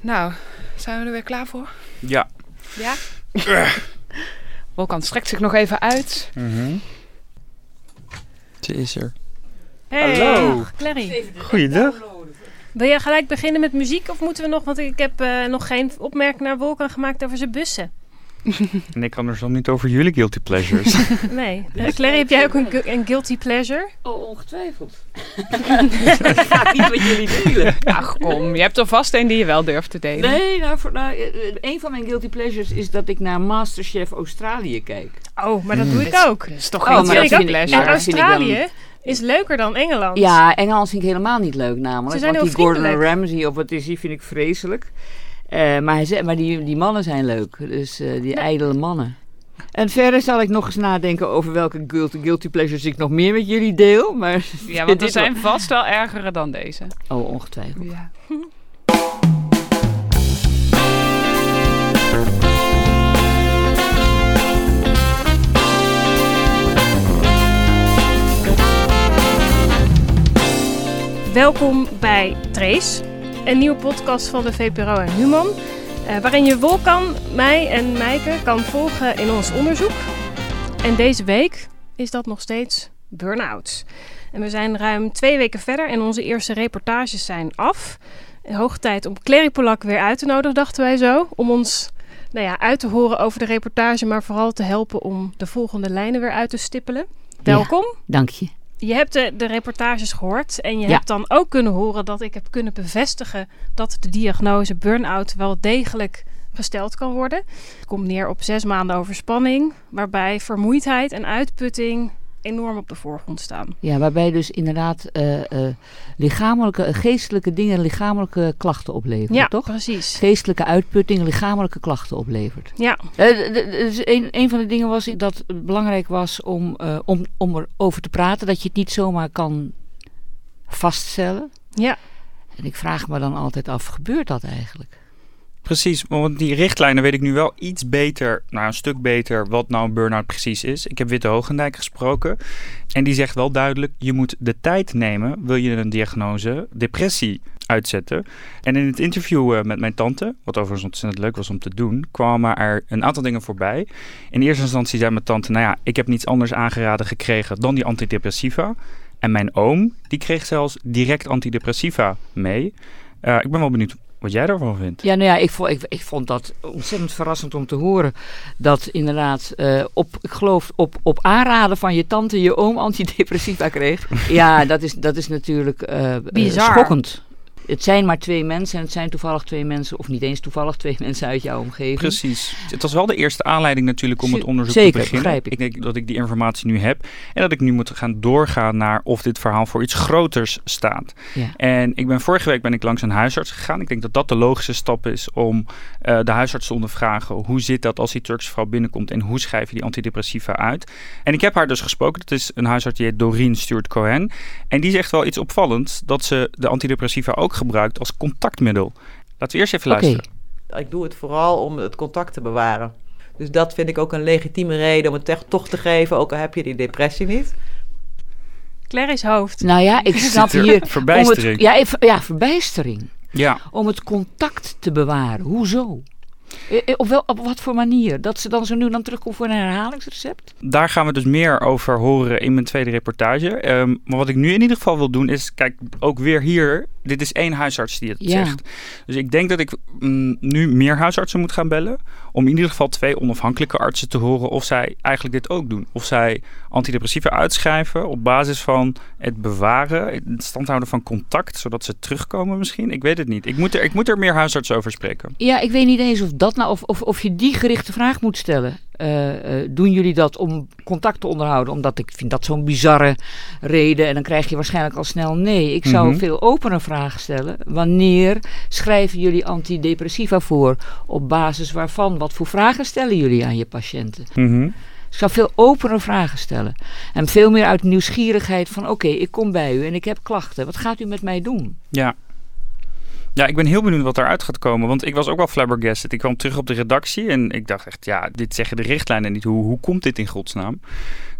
Nou, zijn we er weer klaar voor? Ja. Ja? Wolkan strekt zich nog even uit. Ze is er. Hey, Hallo. Clary. Goeiedag. Wil jij gelijk beginnen met muziek of moeten we nog... Want ik heb eh, nog geen opmerking naar Wolkan gemaakt over zijn bussen. En ik kan er zo niet over jullie guilty pleasures. Nee. Eh, Clary, heb jij ook een, gu- een guilty pleasure? Oh, ongetwijfeld. ik ga niet met jullie delen. Ach kom, je hebt er vast een die je wel durft te delen. Nee, nou, voor, nou, eh, een van mijn guilty pleasures is dat ik naar Masterchef Australië kijk. Oh, maar dat doe ik ook. Dat is toch Oh, geen maar dat guilty vind ik- pleasure? En Nou, dat vind ik Australië is leuker dan Engeland. Ja, Engeland vind ik helemaal niet leuk namelijk. Ze zijn want heel die Gordon. Ramsay of wat is die, vind ik vreselijk. Eh, maar hij zei- maar die, die mannen zijn leuk. Dus eh, die ijdele mannen. En verder zal ik nog eens nadenken over welke guilty, guilty pleasures ik nog meer met jullie deel. Maar Ja, want er zijn vast wel ergere dan deze. Oh, ongetwijfeld. Ja. Welkom bij Trace, een nieuwe podcast van de VPRO en Human. eh, waarin je Wolkan, mij en Mijke kan volgen in ons onderzoek. En deze week is dat nog steeds burn-out. En we zijn ruim twee weken verder en onze eerste reportages zijn af. Hoog tijd om Clary Polak weer uit te nodigen, dachten wij zo. Om ons nou ja, uit te horen over de reportage, maar vooral te helpen om de volgende lijnen weer uit te stippelen. Welkom. Dank je. Je hebt de, de reportages gehoord en je Ja. hebt dan ook kunnen horen dat ik heb kunnen bevestigen dat de diagnose burn-out wel degelijk gesteld kan worden. Het komt neer op zes maanden overspanning, waarbij vermoeidheid en uitputting enorm op de voorgrond staan. Ja, waarbij dus inderdaad eh, eh, lichamelijke, eh, geestelijke dingen lichamelijke klachten opleveren, Ja, toch? precies. Geestelijke uitputting lichamelijke klachten oplevert. Ja, dus een, een van de dingen was dat het belangrijk was om, om, om erover te praten, dat je het niet zomaar kan vaststellen. ja. En ik vraag me dan altijd af, gebeurt dat eigenlijk? Precies, want die richtlijnen weet ik nu wel iets beter, nou een stuk beter, wat nou een burn-out precies is. Ik heb Witte Hoogendijk gesproken en die zegt wel duidelijk, je moet de tijd nemen, wil je een diagnose depressie uitzetten. En in het interview eh, met mijn tante, wat overigens ontzettend leuk was om te doen, kwamen er een aantal dingen voorbij. In eerste instantie zei mijn tante, nou ja, ik heb niets anders aangeraden gekregen dan die antidepressiva. En mijn oom, die kreeg zelfs direct antidepressiva mee. Eh, ik ben wel benieuwd wat jij daarvan vindt. Ja, nou ja, ik vond, ik, ik vond dat ontzettend verrassend om te horen. Dat inderdaad, eh, op, ik geloof op, op aanraden van je tante je oom antidepressiva kreeg. ja, dat is, dat is natuurlijk eh, eh, Bizar. schokkend. Het zijn maar twee mensen en het zijn toevallig twee mensen, of niet eens toevallig twee mensen uit jouw omgeving. Precies. Het was wel de eerste aanleiding natuurlijk om het onderzoek zeker, te beginnen. begrijp ik. Ik denk dat ik die informatie nu heb en dat ik nu moet gaan doorgaan naar of dit verhaal voor iets groters staat. Ja. En ik ben vorige week ben ik langs een huisarts gegaan. Ik denk dat dat de logische stap is om eh, de huisarts te ondervragen. Hoe zit dat als die Turkse vrouw binnenkomt en hoe schrijf je die antidepressiva uit? En ik heb haar dus gesproken. Dat is een huisarts die heet Doreen Stewart Cohen. En die zegt wel iets opvallends dat ze de antidepressiva ook gebruikt als contactmiddel. Laten we eerst even Oké. luisteren. Ik doe het vooral om het contact te bewaren. Dus dat vind ik ook een legitieme reden om het echt toch te geven, ook al heb je die depressie niet. Clary's hoofd. Nou ja, ik snap er hier... verbijstering. Om het, ja, even- ja, verbijstering. Ja, Om het contact te bewaren. Hoezo? Eh, eh, Op, wel, op wat voor manier? Dat ze dan zo nu dan terugkomt voor een herhalingsrecept? daar gaan we dus meer over horen in mijn tweede reportage. Ehm, maar wat ik nu in ieder geval wil doen is, kijk, ook weer hier, dit is één huisarts die het Ja. zegt. Dus ik denk dat ik mm, nu meer huisartsen moet gaan bellen. Om in ieder geval twee onafhankelijke artsen te horen of zij eigenlijk dit ook doen. Of zij antidepressiva uitschrijven op basis van het bewaren, het standhouden van contact, zodat ze terugkomen misschien. Ik weet het niet. Ik moet er, ik moet er meer huisartsen over spreken. Ja, ik weet niet eens of dat nou, of, of, of je die gerichte vraag moet stellen. Eh, doen jullie dat om contact te onderhouden? Omdat ik vind dat zo'n bizarre reden. En dan krijg je waarschijnlijk al snel nee. Ik zou Mhm. veel opener vraag stellen. Wanneer schrijven jullie antidepressiva voor? Op basis waarvan? Wat voor vragen stellen jullie aan je patiënten? Mhm. Ik zou veel opener vragen stellen. En veel meer uit nieuwsgierigheid van... oké, ik kom bij u en ik heb klachten. Wat gaat u met mij doen? Ja. Ja, ik ben heel benieuwd wat eruit gaat komen. Want ik was ook wel flabbergasted. Ik kwam terug op de redactie en ik dacht echt, ja, dit zeggen de richtlijnen niet. Hoe, hoe komt dit in godsnaam?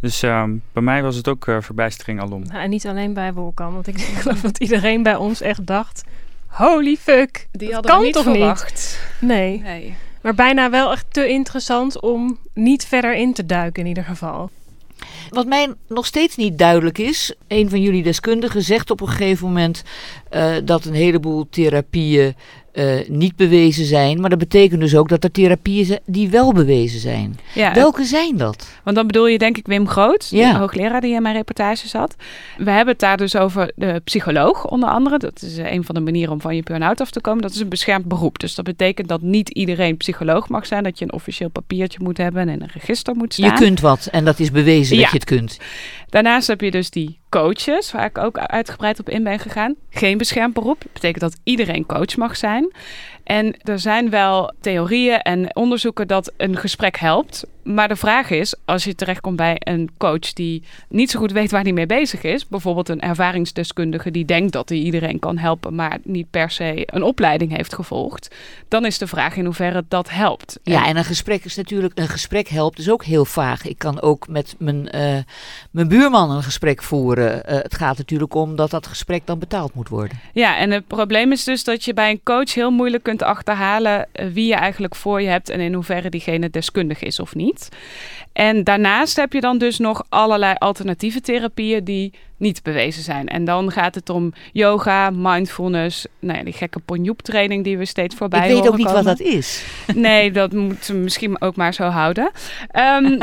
Dus ehm, bij mij was het ook eh, verbijstering alom. Nou, en niet alleen bij Wolkan, want ik geloof dat iedereen bij ons echt dacht... holy fuck. Die dat hadden kan we niet toch verwacht. niet? Nee. Nee. Maar bijna wel echt te interessant om niet verder in te duiken in ieder geval. Wat mij nog steeds niet duidelijk is, een van jullie deskundigen zegt op een gegeven moment eh, dat een heleboel therapieën eh, niet bewezen zijn. Maar dat betekent dus ook dat er therapieën zijn die wel bewezen zijn. Ja, Welke zijn dat? Want dan bedoel je denk ik Wim Groot, Ja. de hoogleraar die in mijn reportage zat. We hebben het daar dus over de psycholoog onder andere. Dat is eh, een van de manieren om van je burn-out af te komen. Dat is een beschermd beroep. Dus dat betekent dat niet iedereen psycholoog mag zijn. Dat je een officieel papiertje moet hebben en een register moet staan. Je kunt wat en dat is bewezen Ja. dat je het kunt. Daarnaast heb je dus die coaches, waar ik ook uitgebreid op in ben gegaan. Geen beschermd beroep. Dat betekent dat iedereen coach mag zijn. En er zijn wel theorieën en onderzoeken dat een gesprek helpt. Maar de vraag is, als je terechtkomt bij een coach die niet zo goed weet waar hij mee bezig is, bijvoorbeeld een ervaringsdeskundige die denkt dat hij iedereen kan helpen, maar niet per se een opleiding heeft gevolgd, dan is de vraag in hoeverre dat helpt. Ja, en een gesprek is natuurlijk, een gesprek helpt is ook heel vaag. Ik kan ook met mijn, eh, mijn buurman een gesprek voeren. Eh, het gaat natuurlijk om dat dat gesprek dan betaald moet worden. Ja, en het probleem is dus dat je bij een coach heel moeilijk kunt achterhalen eh, wie je eigenlijk voor je hebt en in hoeverre diegene deskundig is of niet. En daarnaast heb je dan dus nog allerlei alternatieve therapieën die niet bewezen zijn. En dan gaat het om yoga, mindfulness, nou ja, die gekke ponjoep training die we steeds voorbij ik weet ook horen niet komen. wat dat is. Nee, dat moeten misschien ook maar zo houden. Ehm,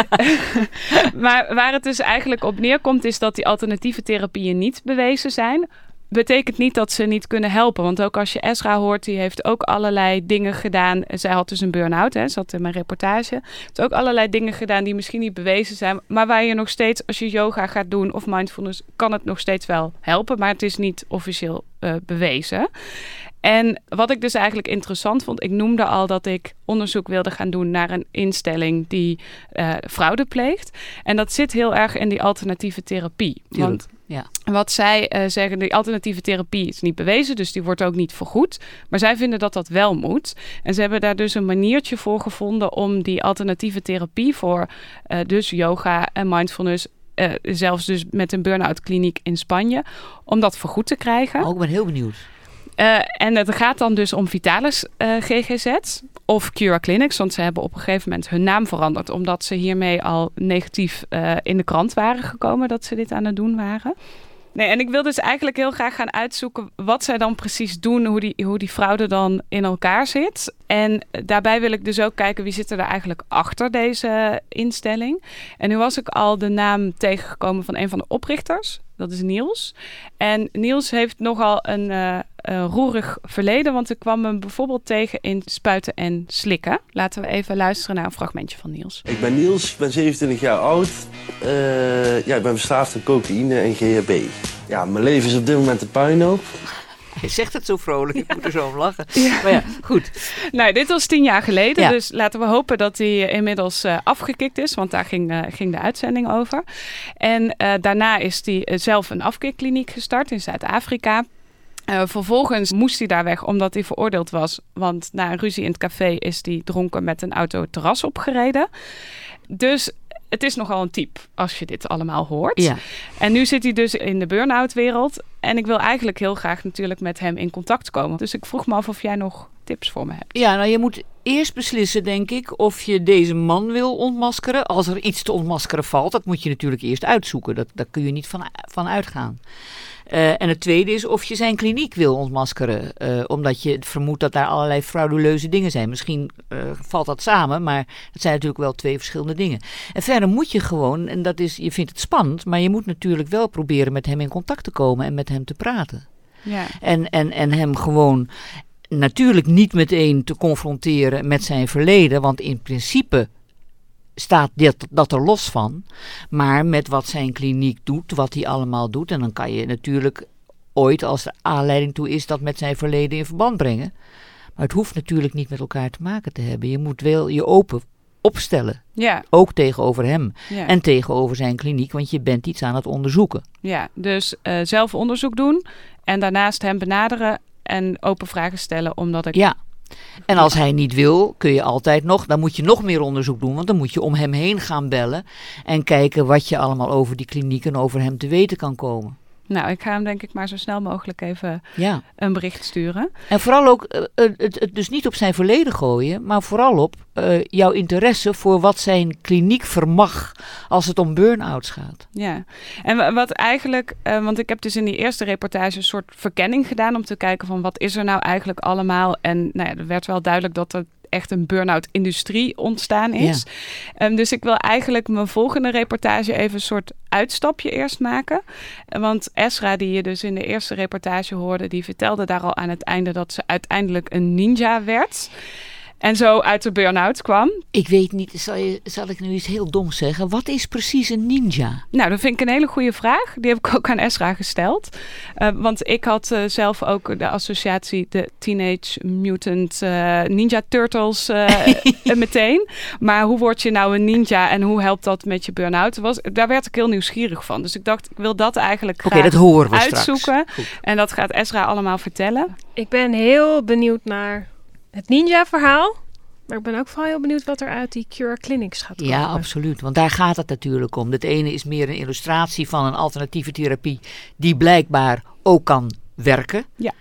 maar waar het dus eigenlijk op neerkomt, is dat die alternatieve therapieën niet bewezen zijn. Betekent niet dat ze niet kunnen helpen. Want ook als je Esra hoort, die heeft ook allerlei dingen gedaan. Zij had dus een burn-out, hè, zat in mijn reportage. Heeft ook allerlei dingen gedaan die misschien niet bewezen zijn. Maar waar je nog steeds, als je yoga gaat doen of mindfulness, kan het nog steeds wel helpen. Maar het is niet officieel eh, bewezen. En wat ik dus eigenlijk interessant vond, ik noemde al dat ik onderzoek wilde gaan doen naar een instelling die eh, fraude pleegt. En dat zit heel erg in die alternatieve therapie. Want ja. wat zij eh, zeggen, die alternatieve therapie is niet bewezen, dus die wordt ook niet vergoed. Maar zij vinden dat dat wel moet. En ze hebben daar dus een maniertje voor gevonden om die alternatieve therapie voor eh, dus yoga en mindfulness eh, zelfs dus met een burn-out kliniek in Spanje, om dat vergoed te krijgen. Oh, ik ben heel benieuwd. Eh, en het gaat dan dus om Vitalis eh, GGZ of Cura Clinics, want ze hebben op een gegeven moment hun naam veranderd, omdat ze hiermee al negatief eh, in de krant waren gekomen dat ze dit aan het doen waren. Nee, en ik wil dus eigenlijk heel graag gaan uitzoeken wat zij dan precies doen, hoe die, hoe die fraude dan in elkaar zit. En daarbij wil ik dus ook kijken wie zit er eigenlijk achter deze instelling. En nu was ik al de naam tegengekomen van een van de oprichters. Dat is Niels. En Niels heeft nogal een eh, eh, roerig verleden, want ik kwam hem bijvoorbeeld tegen in Spuiten en Slikken. Laten we even luisteren naar een fragmentje van Niels. Ik ben Niels, ik ben 27 jaar oud. Eh, ja, ik ben verslaafd aan cocaïne en GHB. Ja, mijn leven is op dit moment een puinhoop. Je zegt het zo vrolijk, ik moet er zo om lachen. Maar ja, goed. Nou, dit was tien jaar geleden, dus laten we hopen dat hij inmiddels eh, afgekikt is, want daar ging, eh, ging de uitzending over. En eh, daarna is hij eh, zelf een afkikkliniek gestart in Zuid-Afrika. Eh, vervolgens moest hij daar weg omdat hij veroordeeld was, want na een ruzie in het café is hij dronken met een auto het terras opgereden. Dus het is nogal een type als je dit allemaal hoort. Ja. En nu zit hij dus in de burn-out wereld. En ik wil eigenlijk heel graag natuurlijk met hem in contact komen. Dus ik vroeg me af of jij nog tips voor me hebt. ja, nou je moet eerst beslissen, denk ik, of je deze man wil ontmaskeren. Als er iets te ontmaskeren valt, dat moet je natuurlijk eerst uitzoeken. Dat, daar kun je niet van, van uitgaan. Eh, en het tweede is of je zijn kliniek wil ontmaskeren. eh, omdat je vermoedt dat daar allerlei frauduleuze dingen zijn. Misschien eh, valt dat samen, maar het zijn natuurlijk wel twee verschillende dingen. En verder moet je gewoon, en dat is, je vindt het spannend, maar je moet natuurlijk wel proberen met hem in contact te komen en met hem te praten. Ja. En, en, en hem gewoon natuurlijk niet meteen te confronteren met zijn verleden, want in principe staat dit, dat er los van. Maar met wat zijn kliniek doet, wat hij allemaal doet. En dan kan je natuurlijk ooit, als er aanleiding toe is, dat met zijn verleden in verband brengen. Maar het hoeft natuurlijk niet met elkaar te maken te hebben. Je moet wel je open opstellen. Ja, Ook tegenover hem ja. en tegenover zijn kliniek, want je bent iets aan het onderzoeken. ja. dus eh, zelf onderzoek doen en daarnaast hem benaderen en open vragen stellen, omdat ik... Ja. En als hij niet wil, kun je altijd nog, dan moet je nog meer onderzoek doen, want dan moet je om hem heen gaan bellen en kijken wat je allemaal over die kliniek en over hem te weten kan komen. Nou, ik ga hem denk ik maar zo snel mogelijk even Ja. een bericht sturen. En vooral ook eh, eh, het, het dus niet op zijn verleden gooien, maar vooral op eh, jouw interesse voor wat zijn kliniek vermag als het om burn-outs gaat. Ja, en wa- wat eigenlijk, want ik heb dus in die eerste reportage een soort verkenning gedaan om te kijken van wat is er nou eigenlijk allemaal. En nou ja, er werd wel duidelijk dat er echt een burn-out industrie ontstaan is. Ehm, dus ik wil eigenlijk mijn volgende reportage even een soort uitstapje eerst maken. Want Esra, die je dus in de eerste reportage hoorde, die vertelde daar al aan het einde dat ze uiteindelijk een ninja werd. En zo uit de burn-out kwam. Ik weet niet, zal, je, zal ik nu iets heel doms zeggen? Wat is precies een ninja? Nou, dat vind ik een hele goede vraag. Die heb ik ook aan Esra gesteld. Eh, want ik had eh, zelf ook de associatie de Teenage Mutant eh, Ninja Turtles meteen. Maar hoe word je nou een ninja en hoe helpt dat met je burn-out? Was, daar werd ik heel nieuwsgierig van. Dus ik dacht, ik wil dat eigenlijk Oké, graag dat horen we uitzoeken. En dat gaat Esra allemaal vertellen. Ik ben heel benieuwd naar het ninja-verhaal. Maar ik ben ook vooral heel benieuwd wat er uit die Cure Clinics gaat komen. Ja, absoluut. Want daar gaat het natuurlijk om. Het ene is meer een illustratie van een alternatieve therapie die blijkbaar ook kan werken. Ja.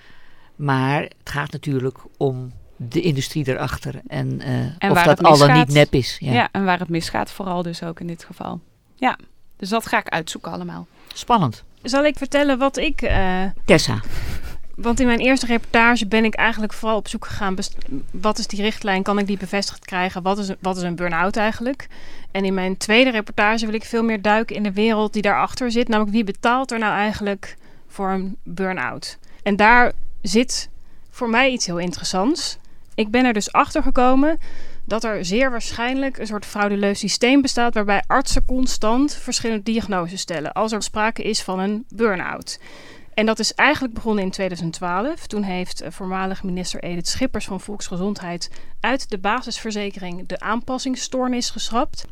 Maar het gaat natuurlijk om de industrie erachter en, eh, En of waar dat het al dan niet nep is. Ja. Ja. en waar het misgaat vooral dus ook in dit geval. Ja, dus dat ga ik uitzoeken allemaal. Spannend. Zal ik vertellen wat ik... eh, Tessa. Want in mijn eerste reportage ben ik eigenlijk vooral op zoek gegaan... wat is die richtlijn? Kan ik die bevestigd krijgen? Wat is, wat is een burn-out eigenlijk? En in mijn tweede reportage wil ik veel meer duiken in de wereld die daarachter zit. Namelijk wie betaalt er nou eigenlijk voor een burn-out? En daar zit voor mij iets heel interessants. Ik ben er dus achter gekomen dat er zeer waarschijnlijk een soort frauduleus systeem bestaat waarbij artsen constant verschillende diagnoses stellen als er sprake is van een burn-out. En dat is eigenlijk begonnen in 2012. Toen heeft eh, voormalig minister Edith Schippers van Volksgezondheid uit de basisverzekering de aanpassingsstoornis geschrapt.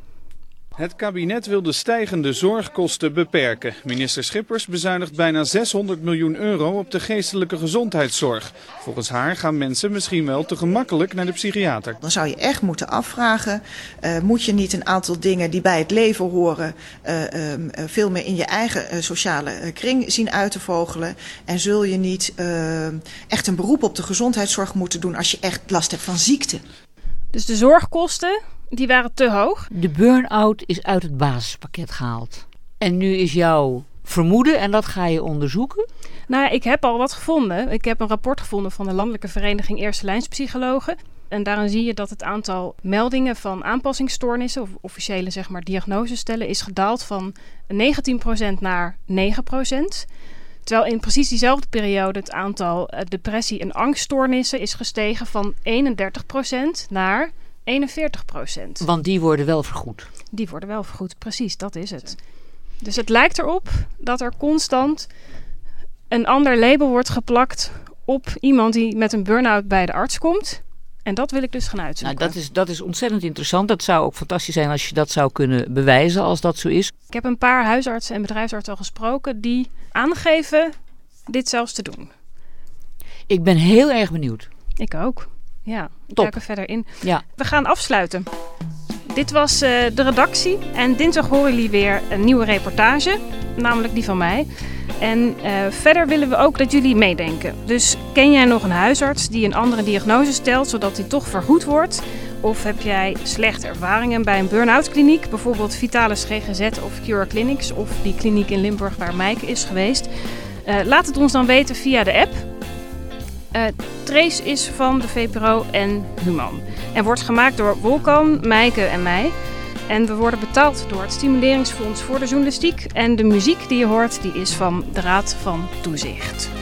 Het kabinet wil de stijgende zorgkosten beperken. Minister Schippers bezuinigt bijna 600 miljoen euro op de geestelijke gezondheidszorg. Volgens haar gaan mensen misschien wel te gemakkelijk naar de psychiater. Dan zou je echt moeten afvragen, eh, moet je niet een aantal dingen die bij het leven horen eh, ehm, eh, veel meer in je eigen sociale kring zien uit te vogelen? En zul je niet ehm, echt een beroep op de gezondheidszorg moeten doen als je echt last hebt van ziekte? Dus de zorgkosten, die waren te hoog. De burn-out is uit het basispakket gehaald. En nu is jouw vermoeden, en dat ga je onderzoeken. Nou ik heb al wat gevonden. Ik heb een rapport gevonden van de Landelijke Vereniging Eerste Lijnspsychologen. En daarin zie je dat het aantal meldingen van aanpassingsstoornissen, of officiële zeg maar, diagnoses stellen, is gedaald van 19% naar 9%. Terwijl in precies diezelfde periode het aantal eh, depressie- en angststoornissen is gestegen van 31% naar 41%. Want die worden wel vergoed. Die worden wel vergoed, precies, dat is het. Dus het lijkt erop dat er constant een ander label wordt geplakt op iemand die met een burn-out bij de arts komt. En dat wil ik dus gaan Nou, uitzoeken. dat, is, dat is ontzettend interessant. Dat zou ook fantastisch zijn als je dat zou kunnen bewijzen, als dat zo is. Ik heb een paar huisartsen en bedrijfsartsen al gesproken die aangeven dit zelfs te doen. Ik ben heel erg benieuwd. Ik ook. Ja, Top. er verder in. Ja. We gaan afsluiten. Dit was eh, de redactie en dinsdag horen jullie weer een nieuwe reportage, namelijk die van mij. En eh, verder willen we ook dat jullie meedenken. Dus ken jij nog een huisarts die een andere diagnose stelt, zodat die toch vergoed wordt? Of heb jij slechte ervaringen bij een burn-out kliniek, bijvoorbeeld Vitalis GGZ of Cure Clinics of die kliniek in Limburg waar Maaike is geweest? Eh, laat het ons dan weten via de app. Eh, Trace is van de VPRO en Human. En wordt gemaakt door Wolkan, Meike en mij. En we worden betaald door het Stimuleringsfonds voor de Journalistiek. En de muziek die je hoort, die is van de Raad van Toezicht.